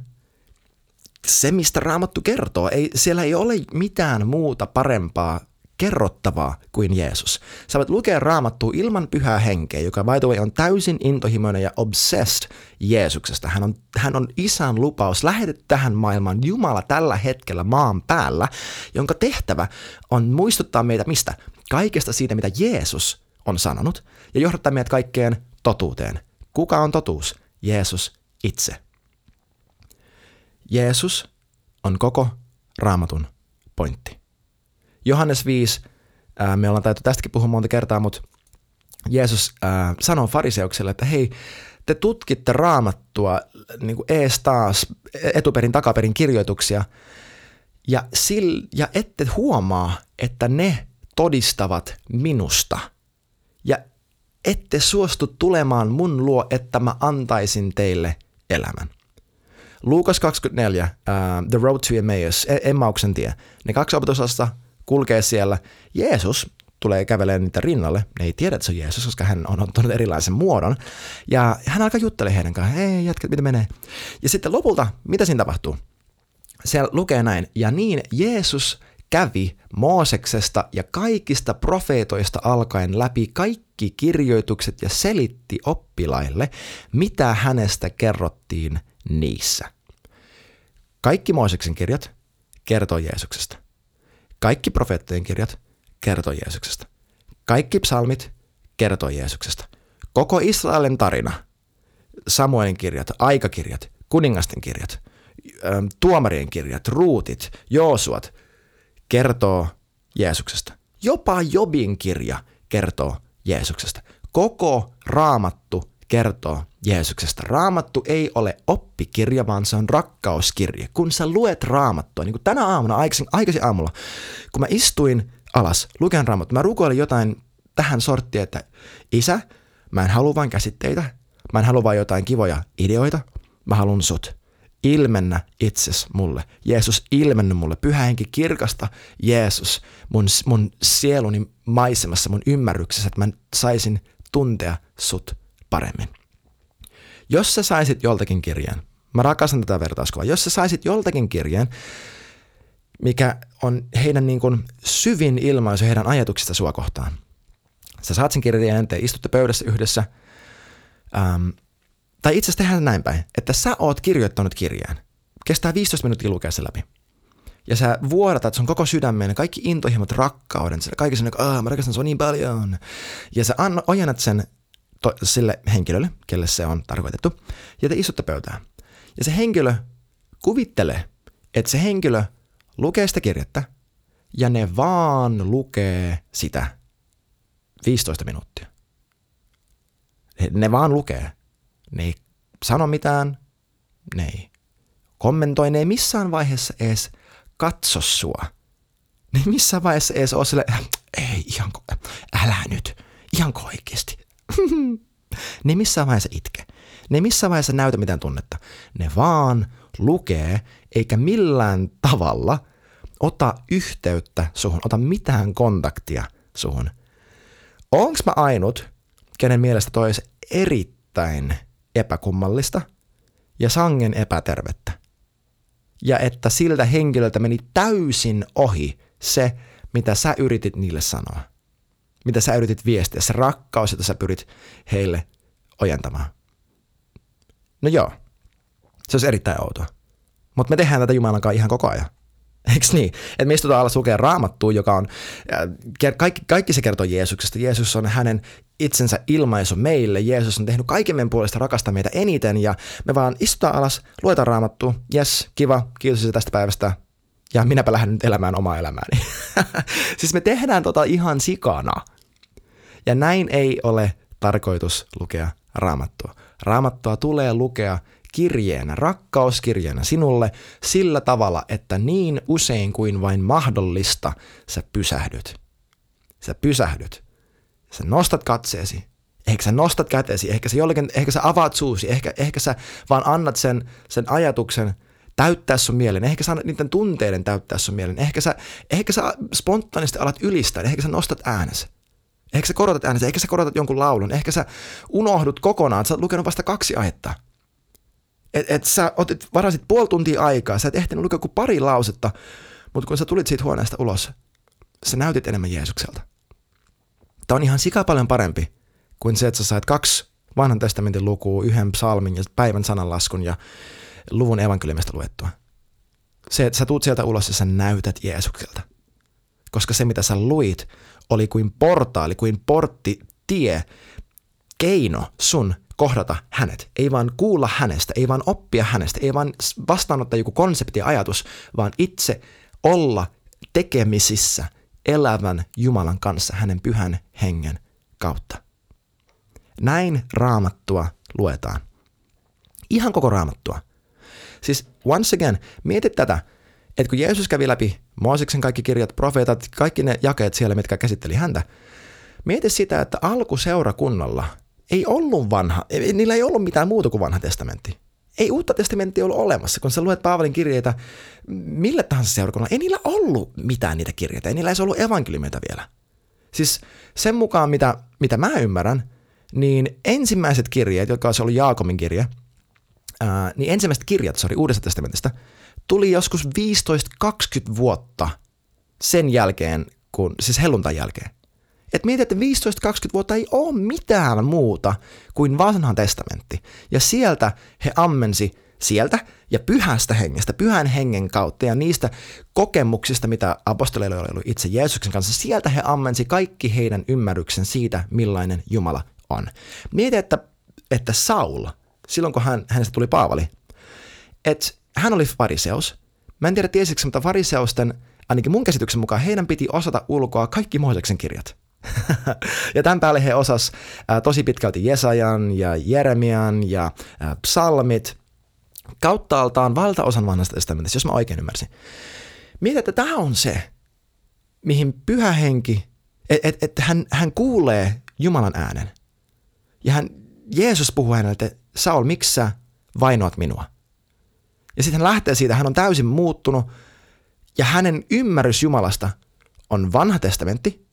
[SPEAKER 1] se, mistä raamattu kertoo. Ei, siellä ei ole mitään muuta parempaa kerrottavaa kuin Jeesus. Sä voit lukea raamattua ilman pyhää henkeä, joka by the way on täysin intohimoinen ja obsessed Jeesuksesta. Hän on, hän on isän lupaus lähetetty tähän maailmaan Jumala tällä hetkellä maan päällä, jonka tehtävä on muistuttaa meitä mistä? Kaikesta siitä, mitä Jeesus on sanonut ja johdattaa meidät kaikkeen totuuteen. Kuka on totuus? Jeesus itse. Jeesus on koko raamatun pointti. Johannes 5, ää, me ollaan täytyy tästäkin puhua monta kertaa, mutta Jeesus ää, sanoo fariseukselle, että hei, te tutkitte raamattua niin kuin ees taas, etuperin takaperin kirjoituksia, ja, sil, ja ette huomaa, että ne todistavat minusta. Ja ette suostu tulemaan mun luo, että mä antaisin teille elämän. Luukas 24, uh, The Road to Emmaus, e- Emmauksen tie. Ne kaksi opetusasta kulkee siellä. Jeesus tulee kävelemään niitä rinnalle. Ne ei tiedä, että se on Jeesus, koska hän on ottanut erilaisen muodon. Ja hän alkaa juttelemaan heidän kanssaan. Hei, jätkät, miten menee? Ja sitten lopulta, mitä siinä tapahtuu? Siellä lukee näin. Ja niin Jeesus kävi Mooseksesta ja kaikista profeetoista alkaen läpi kaikki kirjoitukset ja selitti oppilaille, mitä hänestä kerrottiin niissä. Kaikki Mooseksen kirjat kertoo Jeesuksesta. Kaikki profeettojen kirjat kertoo Jeesuksesta. Kaikki psalmit kertoo Jeesuksesta. Koko Israelin tarina, Samuelin kirjat, aikakirjat, kuningasten kirjat, tuomarien kirjat, ruutit, Joosuat kertoo Jeesuksesta. Jopa Jobin kirja kertoo Jeesuksesta. Koko raamattu kertoo Jeesuksesta. Raamattu ei ole oppikirja, vaan se on rakkauskirja. Kun sä luet raamattua, niin kuin tänä aamuna, aikaisin, aikaisin aamulla, kun mä istuin alas, luken raamattua, mä rukoilin jotain tähän sorttiin, että isä, mä en halua vain käsitteitä, mä en halua vain jotain kivoja ideoita, mä haluan sut. Ilmennä itses mulle. Jeesus ilmenny mulle. Pyhä henki kirkasta Jeesus mun, mun sieluni maisemassa, mun ymmärryksessä, että mä saisin tuntea sut paremmin. Jos sä saisit joltakin kirjeen, mä rakastan tätä vertauskuvaa, jos sä saisit joltakin kirjeen, mikä on heidän niin kuin syvin ilmaisu heidän ajatuksista sua kohtaan. Sä saat sen kirjeen, te istutte pöydässä yhdessä, ähm, tai itse asiassa tehdään näin päin, että sä oot kirjoittanut kirjeen. Kestää 15 minuuttia lukea se läpi. Ja sä vuodatat sun koko sydämeen, kaikki intohimot, rakkauden, kaikki sen, että mä rakastan sua niin paljon. Ja sä an, ojennat sen to, sille henkilölle, kelle se on tarkoitettu, ja te istutte pöytään. Ja se henkilö kuvittelee, että se henkilö lukee sitä kirjettä, ja ne vaan lukee sitä 15 minuuttia. Ne vaan lukee. Ne ei sano mitään, ne ei kommentoi, ne ei missään vaiheessa edes katso sua. Ne ei missään vaiheessa edes ole sille, ei ihan, älä nyt, ihan oikeasti, ne missään vaiheessa itke. Ne missään vaiheessa näytä mitään tunnetta. Ne vaan lukee, eikä millään tavalla ota yhteyttä suhun, ota mitään kontaktia suhun. Onks mä ainut, kenen mielestä toi olisi erittäin epäkummallista ja sangen epätervettä? Ja että siltä henkilöltä meni täysin ohi se, mitä sä yritit niille sanoa mitä sä yritit viestiä, se rakkaus, jota sä pyrit heille ojentamaan. No joo, se olisi erittäin outoa. Mutta me tehdään tätä Jumalan kanssa ihan koko ajan. Eikö niin? Että me istutaan alas lukea raamattua, joka on, äh, kaikki, kaikki se kertoo Jeesuksesta. Jeesus on hänen itsensä ilmaisu meille. Jeesus on tehnyt kaiken meidän puolesta rakastaa meitä eniten ja me vaan istutaan alas, luetaan raamattua. Yes, kiva, kiitos tästä päivästä. Ja minäpä lähden nyt elämään omaa elämääni. siis me tehdään tota ihan sikana. Ja näin ei ole tarkoitus lukea raamattua. Raamattua tulee lukea kirjeenä, rakkauskirjeenä sinulle sillä tavalla, että niin usein kuin vain mahdollista sä pysähdyt. Sä pysähdyt. Sä nostat katseesi. Ehkä sä nostat kätesi, ehkä sä, jollakin, ehkä sä avaat suusi, ehkä, ehkä sä vaan annat sen, sen ajatuksen täyttää sun mielen, ehkä sä annat niiden tunteiden täyttää sun mielen, ehkä sä, ehkä sä spontaanisti alat ylistää, ehkä sä nostat äänesi. Ehkä sä korotat äänensä, ehkä sä korotat jonkun laulun, ehkä sä unohdut kokonaan, sä oot lukenut vasta kaksi aihetta. Et, et sä otit, varasit puoli tuntia aikaa, sä et ehtinyt lukea kuin pari lausetta, mutta kun sä tulit siitä huoneesta ulos, sä näytit enemmän Jeesukselta. Tämä on ihan sika paljon parempi kuin se, että sä sait kaksi vanhan testamentin lukua, yhden psalmin ja päivän sananlaskun ja luvun evankeliumista luettua. Se, että sä tuut sieltä ulos ja sä näytät Jeesukselta. Koska se, mitä sä luit, oli kuin portaali, kuin portti, tie, keino sun kohdata hänet. Ei vaan kuulla hänestä, ei vaan oppia hänestä, ei vaan vastaanottaa joku konsepti ajatus, vaan itse olla tekemisissä elävän Jumalan kanssa hänen pyhän hengen kautta. Näin raamattua luetaan. Ihan koko raamattua. Siis once again, mieti tätä, että kun Jeesus kävi läpi Mooseksen kaikki kirjat, profeetat, kaikki ne jakeet siellä, mitkä käsitteli häntä, mieti sitä, että alkuseurakunnalla ei ollut vanha, niillä ei ollut mitään muuta kuin vanha testamentti. Ei uutta testamenttia ollut olemassa, kun sä luet Paavalin kirjeitä millä tahansa seurakunnalla, ei niillä ollut mitään niitä kirjeitä, ei niillä edes ollut evankeliumita vielä. Siis sen mukaan, mitä, mitä mä ymmärrän, niin ensimmäiset kirjeet, jotka olisi ollut Jaakomin kirje, ää, niin ensimmäiset kirjat, sorry, Uudesta testamentista, tuli joskus 15-20 vuotta sen jälkeen, kun, siis helluntain jälkeen. Et mieti, että 15-20 vuotta ei ole mitään muuta kuin vanha testamentti. Ja sieltä he ammensi sieltä ja pyhästä hengestä, pyhän hengen kautta ja niistä kokemuksista, mitä apostoleilla oli ollut itse Jeesuksen kanssa, sieltä he ammensi kaikki heidän ymmärryksen siitä, millainen Jumala on. Mieti, että, että Saul, silloin kun hän, hänestä tuli Paavali, että hän oli fariseus. Mä en tiedä tiesikö, mutta fariseusten, ainakin mun käsityksen mukaan, heidän piti osata ulkoa kaikki Mooseksen kirjat. ja tämän päälle he osas äh, tosi pitkälti Jesajan ja Jeremian ja äh, psalmit, kauttaaltaan valtaosan vanhasta testamentista, jos mä oikein ymmärsin. Mieti, että tämä on se, mihin pyhä henki, että et, et hän, hän kuulee Jumalan äänen. Ja hän, Jeesus puhuu hänelle, että Saul, miksi sä vainoat minua? Ja sitten hän lähtee siitä, hän on täysin muuttunut, ja hänen ymmärrys Jumalasta on vanha testamentti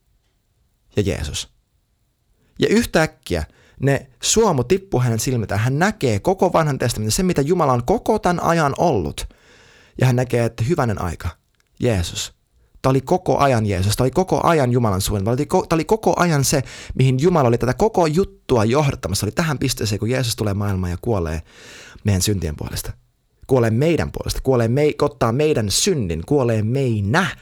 [SPEAKER 1] ja Jeesus. Ja yhtäkkiä ne suomu tippuu hänen silmiltään. Hän näkee koko vanhan testamentin, sen mitä Jumala on koko tämän ajan ollut. Ja hän näkee, että hyvänen aika, Jeesus. Tämä oli koko ajan Jeesus, tämä oli koko ajan Jumalan suunnitelma. Tämä oli koko ajan se, mihin Jumala oli tätä koko juttua johdattamassa. Oli tähän pisteeseen, kun Jeesus tulee maailmaan ja kuolee meidän syntien puolesta. Kuolee meidän puolesta, kuolee me, ottaa meidän synnin, kuolee meinä,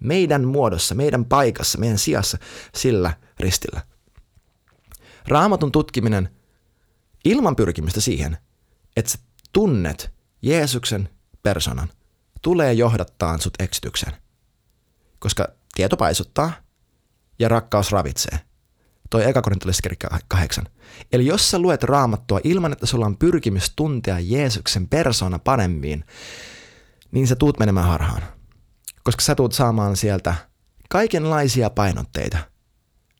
[SPEAKER 1] meidän muodossa, meidän paikassa, meidän sijassa, sillä ristillä. Raamatun tutkiminen ilman pyrkimistä siihen, että sä tunnet Jeesuksen personan, tulee johdattaa sut eksitykseen. Koska tieto paisuttaa ja rakkaus ravitsee. Toi eka korintolaiskirja kahdeksan. Eli jos sä luet raamattua ilman, että sulla on pyrkimys tuntea Jeesuksen persona paremmin, niin sä tuut menemään harhaan. Koska sä tuut saamaan sieltä kaikenlaisia painotteita,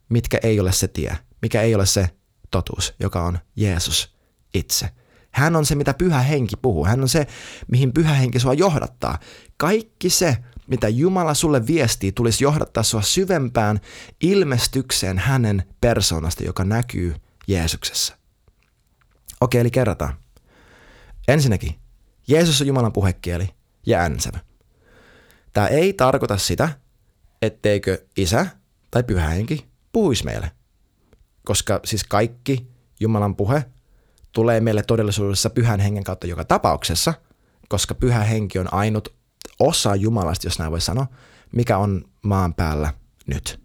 [SPEAKER 1] mitkä ei ole se tie, mikä ei ole se totuus, joka on Jeesus itse. Hän on se, mitä pyhä henki puhuu. Hän on se, mihin pyhä henki sua johdattaa. Kaikki se, mitä Jumala sulle viestii, tulisi johdattaa sua syvempään ilmestykseen hänen persoonasta, joka näkyy Jeesuksessa. Okei, eli kerrataan. Ensinnäkin, Jeesus on Jumalan puhekieli ja äänsävä. Tämä ei tarkoita sitä, etteikö isä tai pyhä henki puhuisi meille. Koska siis kaikki Jumalan puhe tulee meille todellisuudessa pyhän hengen kautta joka tapauksessa, koska pyhä henki on ainut osa Jumalasta, jos näin voi sanoa, mikä on maan päällä nyt.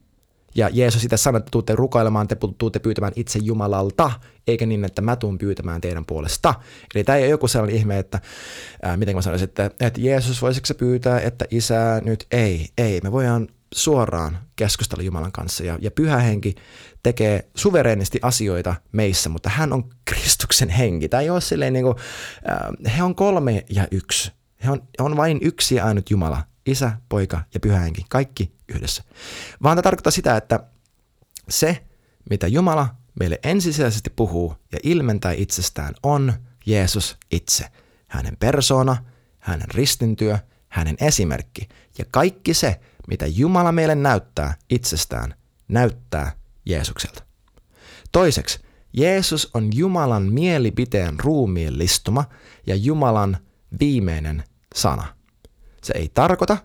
[SPEAKER 1] Ja Jeesus sitä sanoi, että tuutte rukoilemaan, te tuutte pyytämään itse Jumalalta, eikä niin, että mä tuun pyytämään teidän puolesta. Eli tämä ei ole joku sellainen ihme, että ää, miten mä sanoisin, että, että Jeesus voisiko pyytää, että isä nyt ei, ei. Me voidaan suoraan keskustella Jumalan kanssa ja, ja pyhä henki tekee suvereenisti asioita meissä, mutta hän on Kristuksen henki. Tämä ei ole silleen niin kuin, äh, he on kolme ja yksi. He on, on vain yksi ja ainut Jumala, isä, poika ja pyhä henki, kaikki yhdessä. Vaan tämä tarkoittaa sitä, että se, mitä Jumala meille ensisijaisesti puhuu ja ilmentää itsestään, on Jeesus itse. Hänen persona, hänen ristintyö, hänen esimerkki ja kaikki se, mitä Jumala meille näyttää itsestään, näyttää Jeesukselta. Toiseksi, Jeesus on Jumalan mielipiteen ruumiillistuma ja Jumalan viimeinen sana. Se ei tarkoita,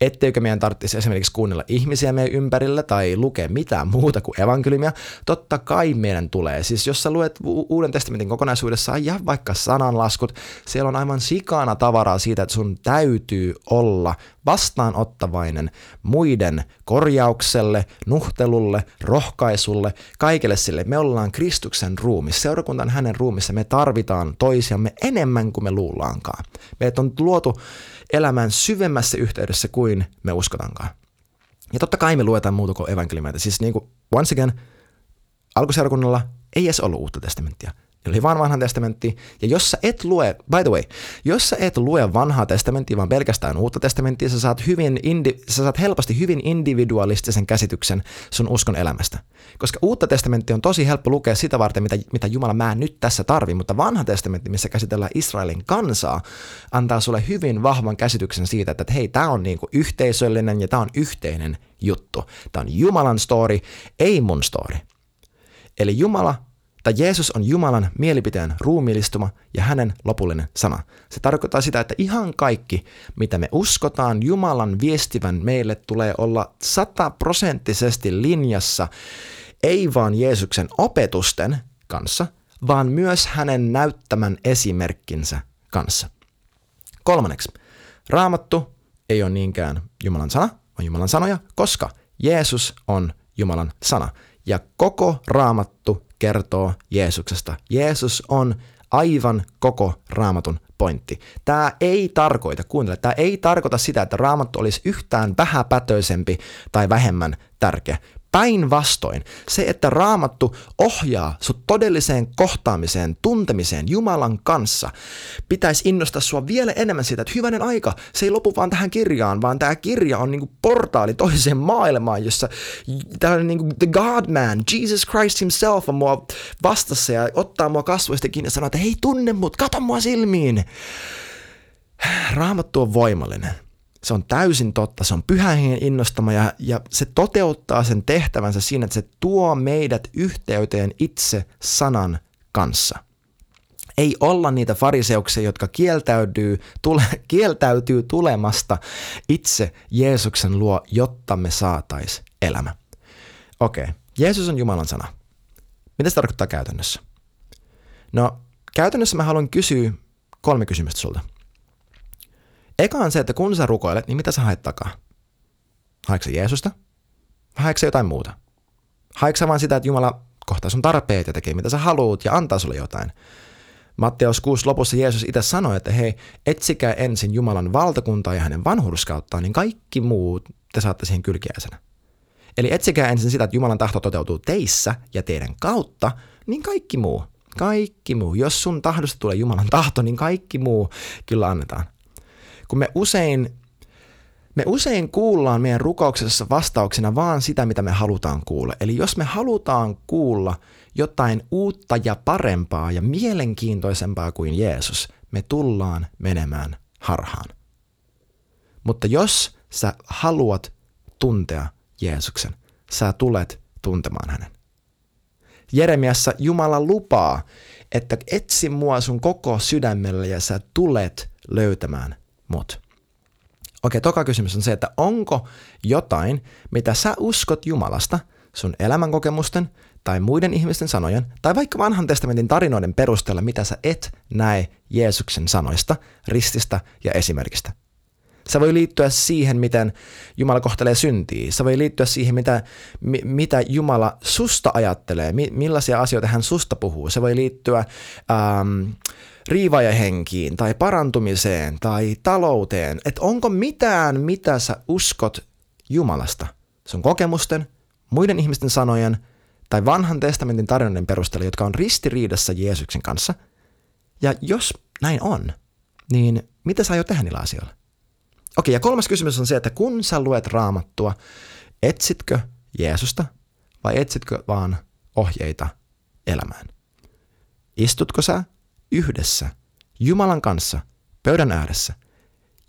[SPEAKER 1] etteikö meidän tarvitsisi esimerkiksi kuunnella ihmisiä meidän ympärillä tai lukea mitään muuta kuin evankeliumia, totta kai meidän tulee. Siis jos sä luet Uuden testamentin kokonaisuudessaan ja vaikka sananlaskut, siellä on aivan sikana tavaraa siitä, että sun täytyy olla vastaanottavainen muiden korjaukselle, nuhtelulle, rohkaisulle, kaikelle sille. Me ollaan Kristuksen ruumissa, seurakunta on hänen ruumissa, me tarvitaan toisiamme enemmän kuin me luullaankaan. Meidät on luotu elämään syvemmässä yhteydessä kuin me uskotaankaan. Ja totta kai me luetaan muuta kuin evankeliumeita. Siis niin kuin, once again, alkuseurakunnalla ei edes ollut uutta testamenttia oli vaan vanha testamentti. Ja jos sä et lue, by the way, jos sä et lue vanhaa testamenttia, vaan pelkästään uutta testamenttia, sä saat, hyvin indi, sä saat helposti hyvin individualistisen käsityksen sun uskon elämästä. Koska uutta testamenttia on tosi helppo lukea sitä varten, mitä, mitä Jumala mä nyt tässä tarvi, mutta vanha testamentti, missä käsitellään Israelin kansaa, antaa sulle hyvin vahvan käsityksen siitä, että hei, tämä on niinku yhteisöllinen ja tämä on yhteinen juttu. Tämä on Jumalan story, ei mun story. Eli Jumala että Jeesus on Jumalan mielipiteen ruumiillistuma ja hänen lopullinen sana. Se tarkoittaa sitä, että ihan kaikki, mitä me uskotaan Jumalan viestivän meille, tulee olla sataprosenttisesti linjassa, ei vaan Jeesuksen opetusten kanssa, vaan myös hänen näyttämän esimerkkinsä kanssa. Kolmanneksi, raamattu ei ole niinkään Jumalan sana, vaan Jumalan sanoja, koska Jeesus on Jumalan sana. Ja koko raamattu kertoo Jeesuksesta. Jeesus on aivan koko raamatun pointti. Tämä ei tarkoita, kuuntele, tämä ei tarkoita sitä, että raamattu olisi yhtään vähäpätöisempi tai vähemmän tärkeä. Päinvastoin, se, että raamattu ohjaa sut todelliseen kohtaamiseen, tuntemiseen Jumalan kanssa, pitäisi innostaa sua vielä enemmän siitä, että hyvänen aika, se ei lopu vaan tähän kirjaan, vaan tämä kirja on niinku portaali toiseen maailmaan, jossa tällainen niinku the God man, Jesus Christ himself on mua vastassa ja ottaa mua kasvoista kiinni ja sanoo, että hei tunne mut, kato mua silmiin. Raamattu on voimallinen. Se on täysin totta, se on pyhän innostama ja, ja se toteuttaa sen tehtävänsä siinä, että se tuo meidät yhteyteen itse sanan kanssa. Ei olla niitä fariseuksia, jotka kieltäytyy, tule, kieltäytyy tulemasta itse Jeesuksen luo, jotta me saatais elämä. Okei, okay. Jeesus on Jumalan sana. Mitä se tarkoittaa käytännössä? No, käytännössä mä haluan kysyä kolme kysymystä sulta. Eka on se, että kun sä rukoilet, niin mitä sä haet takaa? Haetko Jeesusta? Vai haetko jotain muuta? Haetko vaan sitä, että Jumala kohtaa sun tarpeet ja tekee mitä sä haluut ja antaa sulle jotain? Matteus 6 lopussa Jeesus itse sanoi, että hei, etsikää ensin Jumalan valtakuntaa ja hänen vanhurskauttaan, niin kaikki muut te saatte siihen kylkiäisenä. Eli etsikää ensin sitä, että Jumalan tahto toteutuu teissä ja teidän kautta, niin kaikki muu, kaikki muu. Jos sun tahdosta tulee Jumalan tahto, niin kaikki muu kyllä annetaan kun me usein, me usein kuullaan meidän rukouksessa vastauksena vaan sitä, mitä me halutaan kuulla. Eli jos me halutaan kuulla jotain uutta ja parempaa ja mielenkiintoisempaa kuin Jeesus, me tullaan menemään harhaan. Mutta jos sä haluat tuntea Jeesuksen, sä tulet tuntemaan hänen. Jeremiassa Jumala lupaa, että etsi mua sun koko sydämellä ja sä tulet löytämään mut. Okei, toka kysymys on se, että onko jotain, mitä sä uskot Jumalasta sun elämänkokemusten tai muiden ihmisten sanojen tai vaikka vanhan testamentin tarinoiden perusteella, mitä sä et näe Jeesuksen sanoista, rististä ja esimerkistä. Se voi liittyä siihen, miten Jumala kohtelee syntiä. Se voi liittyä siihen, mitä, mi, mitä Jumala susta ajattelee, mi, millaisia asioita hän susta puhuu. Se voi liittyä ähm, riivaajahenkiin tai parantumiseen tai talouteen, että onko mitään, mitä sä uskot Jumalasta, sun kokemusten, muiden ihmisten sanojen tai vanhan testamentin tarinoiden perusteella, jotka on ristiriidassa Jeesuksen kanssa. Ja jos näin on, niin mitä sä aiot tehdä niillä asioilla? Okei, ja kolmas kysymys on se, että kun sä luet raamattua, etsitkö Jeesusta vai etsitkö vaan ohjeita elämään? Istutko sä yhdessä Jumalan kanssa pöydän ääressä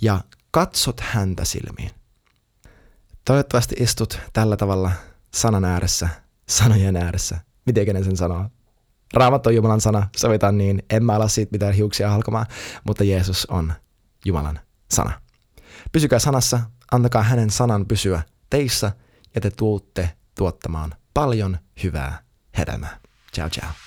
[SPEAKER 1] ja katsot häntä silmiin. Toivottavasti istut tällä tavalla sanan ääressä sanojen ääressä. Miten ne sen sanoo? Raamattu on Jumalan sana, sovitaan niin, en mä ala siitä mitään hiuksia halkomaan, mutta Jeesus on Jumalan sana. Pysykää sanassa, antakaa hänen sanan pysyä teissä ja te tuutte tuottamaan paljon hyvää hedelmää. Ciao ciao.